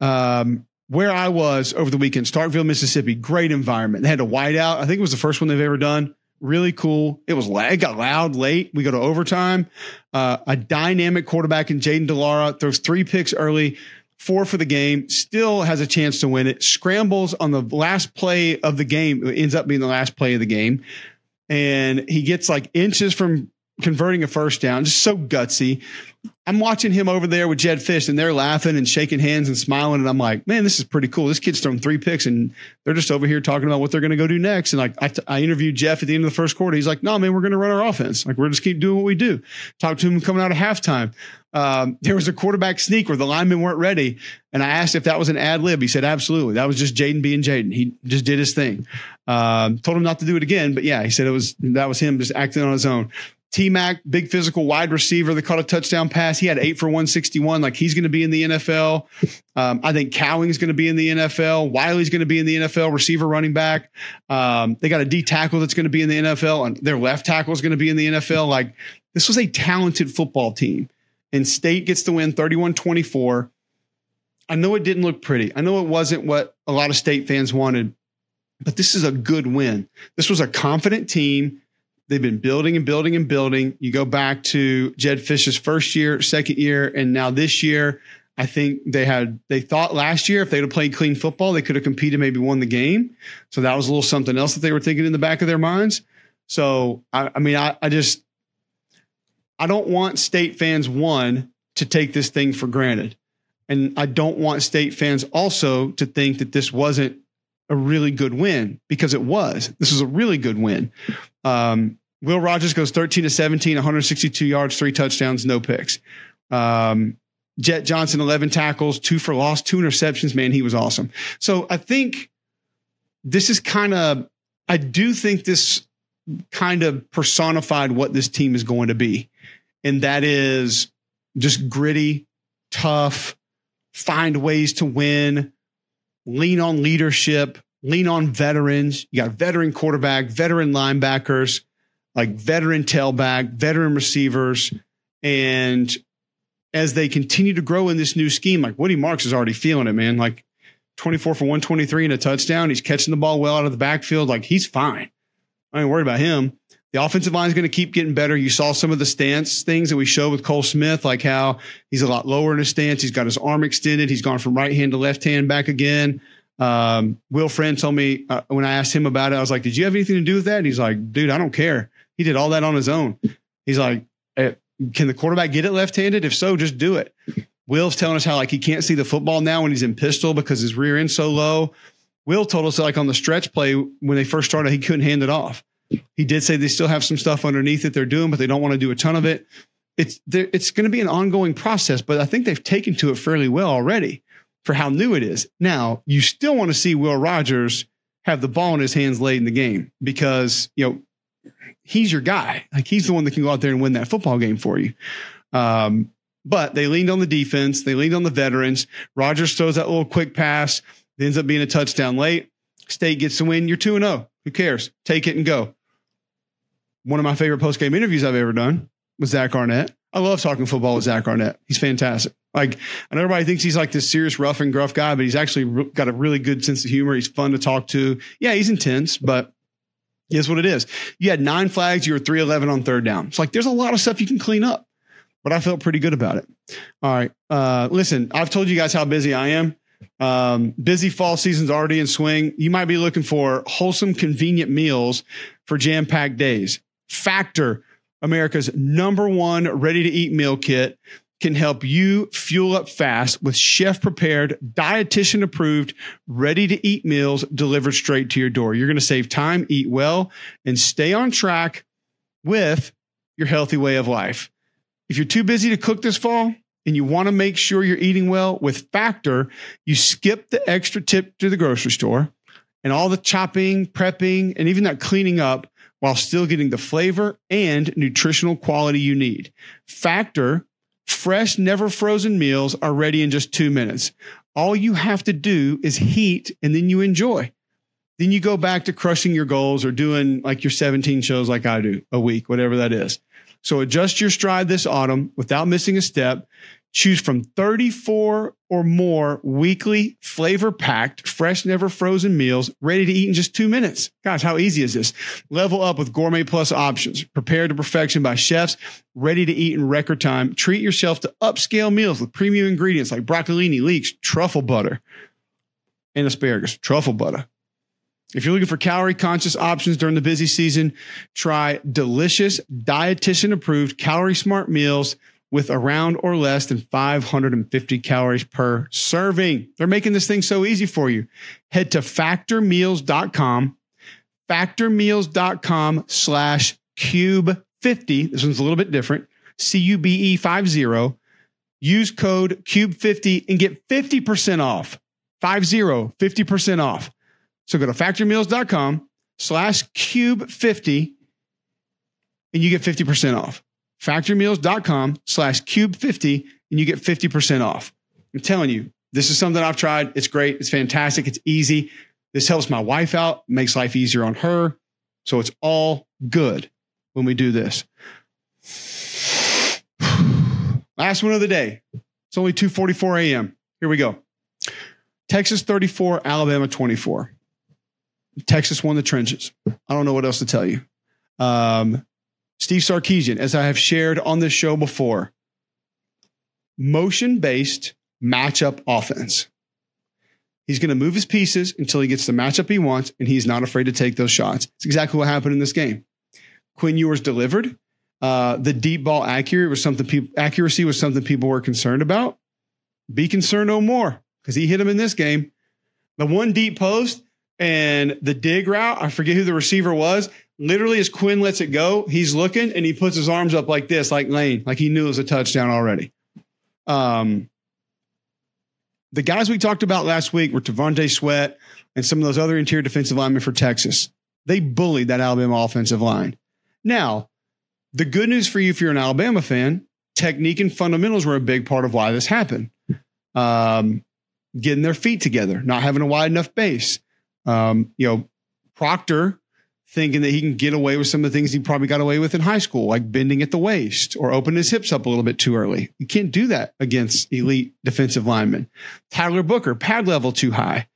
Um, where I was over the weekend, Starkville, Mississippi, great environment. They had a whiteout. I think it was the first one they've ever done. Really cool. It was it got loud late. We go to overtime. Uh, a dynamic quarterback in Jayden de Laura throws three picks early four for the game, still has a chance to win it, scrambles on the last play of the game, it ends up being the last play of the game. And he gets like inches from converting a first down, just so gutsy. I'm watching him over there with Jedd Fisch and they're laughing and shaking hands and smiling. And I'm like, man, this is pretty cool. This kid's thrown three picks, and they're just over here talking about what they're going to go do next. And like, I, t- I interviewed Jeff at the end of the first quarter. He's like, no, man, we're going to run our offense. Like, we're just keep doing what we do. Talk to him coming out of halftime. Um, there was a quarterback sneak where the linemen weren't ready. And I asked if that was an ad lib. He said, absolutely. That was just Jaden being Jaden. He just did his thing. Um, told him not to do it again. But yeah, he said it was, that was him just acting on his own. T Mac, big physical wide receiver that caught a touchdown pass. He had eight for 161. Like he's going to be in the NFL. Um, I think Cowing's going to be in the NFL. Wiley's going to be in the NFL, receiver, running back. Um, they got a D tackle that's going to be in the NFL, and their left tackle is going to be in the NFL. Like this was a talented football team. And State gets the win 31 24. I know it didn't look pretty. I know it wasn't what a lot of State fans wanted, but this is a good win. This was a confident team They've been building and building and building. You go back to Jedd Fisch's first year, second year, and now this year. I think they had they thought last year if they'd have played clean football, they could have competed, maybe won the game. So that was a little something else that they were thinking in the back of their minds. So I, I mean, I, I just I don't want state fans one to take this thing for granted. And I don't want state fans also to think that this wasn't a really good win because it was. This was a really good win. Um, Will Rogers goes 13 to 17, 162 yards, three touchdowns, no picks. Um, Jett Johnson, 11 tackles, two for loss, two interceptions. Man, he was awesome. So I think this is kind of, I do think this kind of personified what this team is going to be. And that is just gritty, tough, find ways to win, lean on leadership, lean on veterans. You got veteran quarterback, veteran linebackers like veteran tailback, veteran receivers. And as they continue to grow in this new scheme, like Woody Marks is already feeling it, man. Like 24 for 123 and a touchdown. He's catching the ball well out of the backfield. Like he's fine. I ain't worried about him. The offensive line is going to keep getting better. You saw some of the stance things that we showed with Cole Smith, like how he's a lot lower in his stance. He's got his arm extended. He's gone from right hand to left hand back again. Um, Will Friend told me uh, when I asked him about it, I was like, "Did you have anything to do with that?" And he's like, "Dude, I don't care. He did all that on his own. He's like, eh, can the quarterback get it left handed? If so, just do it. Will's telling us how like he can't see the football now when he's in pistol because his rear end's so low. Will told us like on the stretch play when they first started, he couldn't hand it off. He did say they still have some stuff underneath that they're doing, but they don't want to do a ton of it. It's it's going to be an ongoing process, but I think they've taken to it fairly well already for how new it is. Now you still want to see Will Rogers have the ball in his hands late in the game because you know he's your guy. Like he's the one that can go out there and win that football game for you. Um, but they leaned on the defense. They leaned on the veterans. Rogers throws that little quick pass. It ends up being a touchdown late. State gets the win. You're 2 0. Who cares? Take it and go. One of my favorite post game interviews I've ever done was Zach Arnett. I love talking football with Zach Arnett. He's fantastic. Like, and everybody thinks he's like this serious, rough and gruff guy, but he's actually got a really good sense of humor. He's fun to talk to. Yeah, he's intense, but is what it is. You had nine flags, you were 311 on third down. It's like there's a lot of stuff you can clean up, but I felt pretty good about it. All right. Uh, listen, I've told you guys how busy I am. Um, busy fall season's already in swing. You might be looking for wholesome, convenient meals for jam packed days. Factor, America's number one ready to eat meal kit can help you fuel up fast with chef prepared, dietitian approved, ready to eat meals delivered straight to your door. You're going to save time, eat well, and stay on track with your healthy way of life. If you're too busy to cook this fall and you want to make sure you're eating well with Factor, you skip the extra tip to the grocery store and all the chopping, prepping, and even that cleaning up while still getting the flavor and nutritional quality you need. Factor Fresh, never frozen meals are ready in just two minutes. All you have to do is heat and then you enjoy. Then you go back to crushing your goals or doing like your 17 shows like I do a week, whatever that is. So adjust your stride this autumn without missing a step. Choose from 34 or more weekly flavor packed, fresh, never frozen meals ready to eat in just two minutes. Gosh, how easy is this? Level up with Gourmet Plus options, prepared to perfection by chefs, ready to eat in record time. Treat yourself to upscale meals with premium ingredients like broccolini, leeks, truffle butter, and asparagus, truffle butter. If you're looking for calorie conscious options during the busy season, try delicious, dietitian approved, calorie smart meals with around or less than 550 calories per serving. They're making this thing so easy for you. Head to factormeals.com, factormeals.com slash cube 50. This one's a little bit different. C U B E 50. Use code cube 50 and get 50% off. 50, 50% off. So go to factormeals.com slash cube 50 and you get 50% off. Factorymeals.com slash cube50 and you get 50% off. I'm telling you, this is something I've tried. It's great. It's fantastic. It's easy. This helps my wife out, makes life easier on her. So it's all good when we do this. Last one of the day. It's only 2:44 a.m. Here we go. Texas 34, Alabama 24. Texas won the trenches. I don't know what else to tell you. Um, Steve Sarkisian, as I have shared on this show before, motion based matchup offense. He's going to move his pieces until he gets the matchup he wants, and he's not afraid to take those shots. It's exactly what happened in this game. Quinn Ewers delivered. Uh, the deep ball accuracy was something people accuracy was something people were concerned about. Be concerned no more because he hit him in this game. The one deep post and the dig route, I forget who the receiver was. Literally, as Quinn lets it go, he's looking and he puts his arms up like this, like Lane, like he knew it was a touchdown already. Um, the guys we talked about last week were T'Vondre Sweat and some of those other interior defensive linemen for Texas. They bullied that Alabama offensive line. Now, the good news for you if you're an Alabama fan, technique and fundamentals were a big part of why this happened. Um, getting their feet together, not having a wide enough base. Um, you know, Proctor thinking that he can get away with some of the things he probably got away with in high school, like bending at the waist or opening his hips up a little bit too early. You can't do that against elite defensive linemen. Tyler Booker, pad level too high.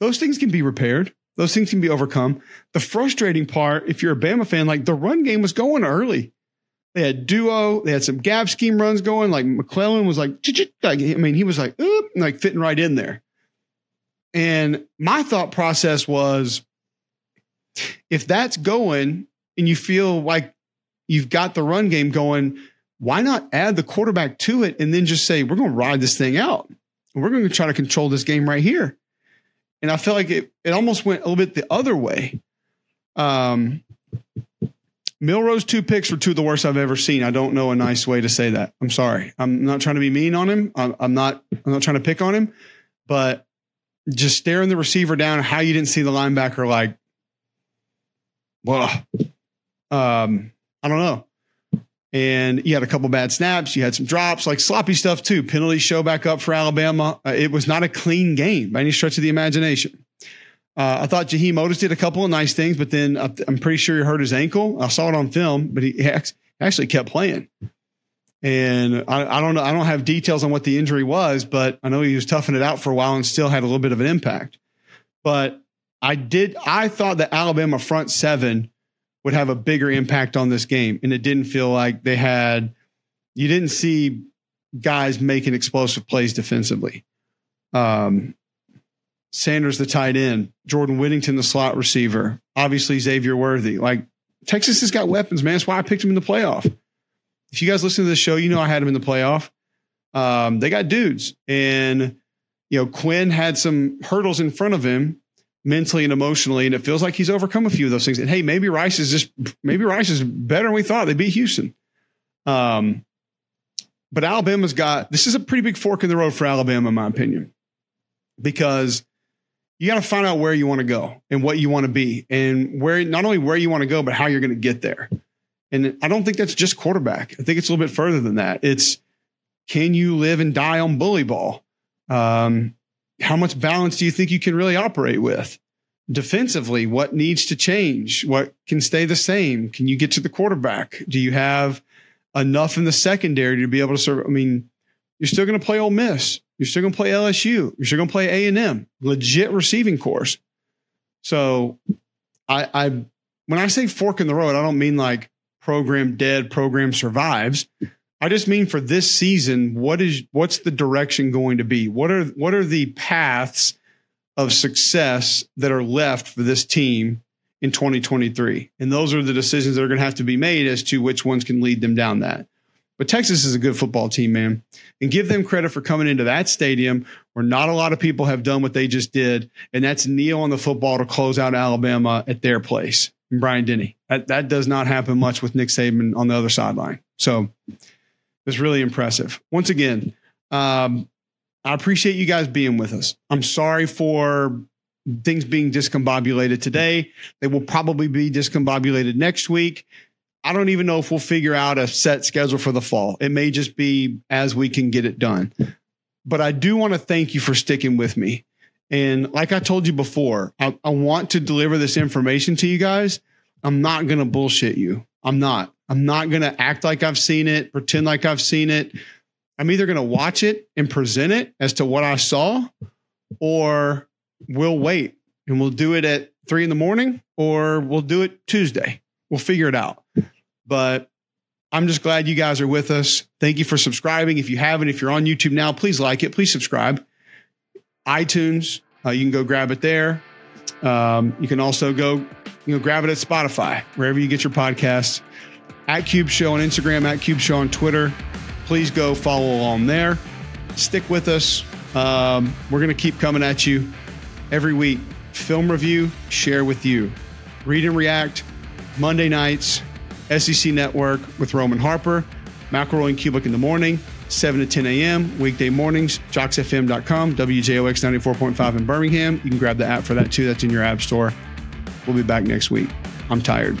Those things can be repaired. Those things can be overcome. The frustrating part, if you're a Bama fan, like the run game was going early. They had duo. They had some gap scheme runs going. Like McClellan was like, I mean, he was like, like fitting right in there. And my thought process was, if that's going and you feel like you've got the run game going, why not add the quarterback to it and then just say, we're going to ride this thing out we're going to try to control this game right here. And I felt like it, it almost went a little bit the other way. Um, Milroe's two picks were two of the worst I've ever seen. I don't know a nice way to say that. I'm sorry. I'm not trying to be mean on him. I'm, I'm not. I'm not trying to pick on him, but just staring the receiver down. How you didn't see the linebacker like well, um, I don't know. And you had a couple bad snaps. You had some drops, like sloppy stuff too. Penalties show back up for Alabama. Uh, it was not a clean game by any stretch of the imagination. Uh, I thought Jaheim Oatis did a couple of nice things, but then I'm pretty sure he hurt his ankle. I saw it on film, but he actually kept playing. And I, I, don't know. I don't have details on what the injury was, but I know he was toughing it out for a while and still had a little bit of an impact. But I did. I thought the Alabama front seven would have a bigger impact on this game, and it didn't feel like they had. You didn't see guys making explosive plays defensively. Um, Sanders, the tight end, Jordan Whittington, the slot receiver, obviously Xavier Worthy. Like Texas has got weapons, man. That's why I picked him in the playoff. If you guys listen to this show, you know I had him in the playoff. Um, they got dudes, and you know Quinn had some hurdles in front of him mentally and emotionally, and it feels like he's overcome a few of those things. And hey, maybe Rice is just maybe Rice is better than we thought. They beat Houston. Um, but Alabama's got this is a pretty big fork in the road for Alabama, in my opinion, because you got to find out where you want to go and what you want to be, and where not only where you want to go, but how you're going to get there. And I don't think that's just quarterback. I think it's a little bit further than that. It's can you live and die on bully ball? Um, how much balance do you think you can really operate with? Defensively, what needs to change? What can stay the same? Can you get to the quarterback? Do you have enough in the secondary to be able to serve? I mean, you're still going to play Ole Miss. You're still going to play LSU. You're still going to play A and M. Legit receiving course. So, I, I when I say fork in the road, I don't mean like program dead, program survives. I just mean for this season, what is what's the direction going to be? What are what are the paths of success that are left for this team in 2023? And those are the decisions that are going to have to be made as to which ones can lead them down that. But Texas is a good football team, man. And give them credit for coming into that stadium where not a lot of people have done what they just did. And that's kneel on the football to close out Alabama at their place. And Bryant Denny. That, that does not happen much with Nick Saban on the other sideline. So was really impressive. Once again, um, I appreciate you guys being with us. I'm sorry for things being discombobulated today. They will probably be discombobulated next week. I don't even know if we'll figure out a set schedule for the fall. It may just be as we can get it done. But I do want to thank you for sticking with me. And like I told you before, I, I want to deliver this information to you guys. I'm not going to bullshit you. I'm not. I'm not going to act like I've seen it, pretend like I've seen it. I'm either going to watch it and present it as to what I saw, or we'll wait and we'll do it at three in the morning, or we'll do it Tuesday. We'll figure it out. But I'm just glad you guys are with us. Thank you for subscribing. If you haven't, if you're on YouTube now, please like it. Please subscribe. iTunes, uh, you can go grab it there. Um, you can also go, you know, grab it at Spotify, wherever you get your podcasts. At Cube Show on Instagram, at Cube Show on Twitter. Please go follow along there. Stick with us. Um, we're going to keep coming at you every week. Film review, share with you. Read and react Monday nights, SEC Network with Roman Harper, McElroy and Cubelic in the morning, 7 to 10 a.m. weekday mornings, jocksfm.com, WJOX 94.5 in Birmingham. You can grab the app for that too. That's in your app store. We'll be back next week. I'm tired.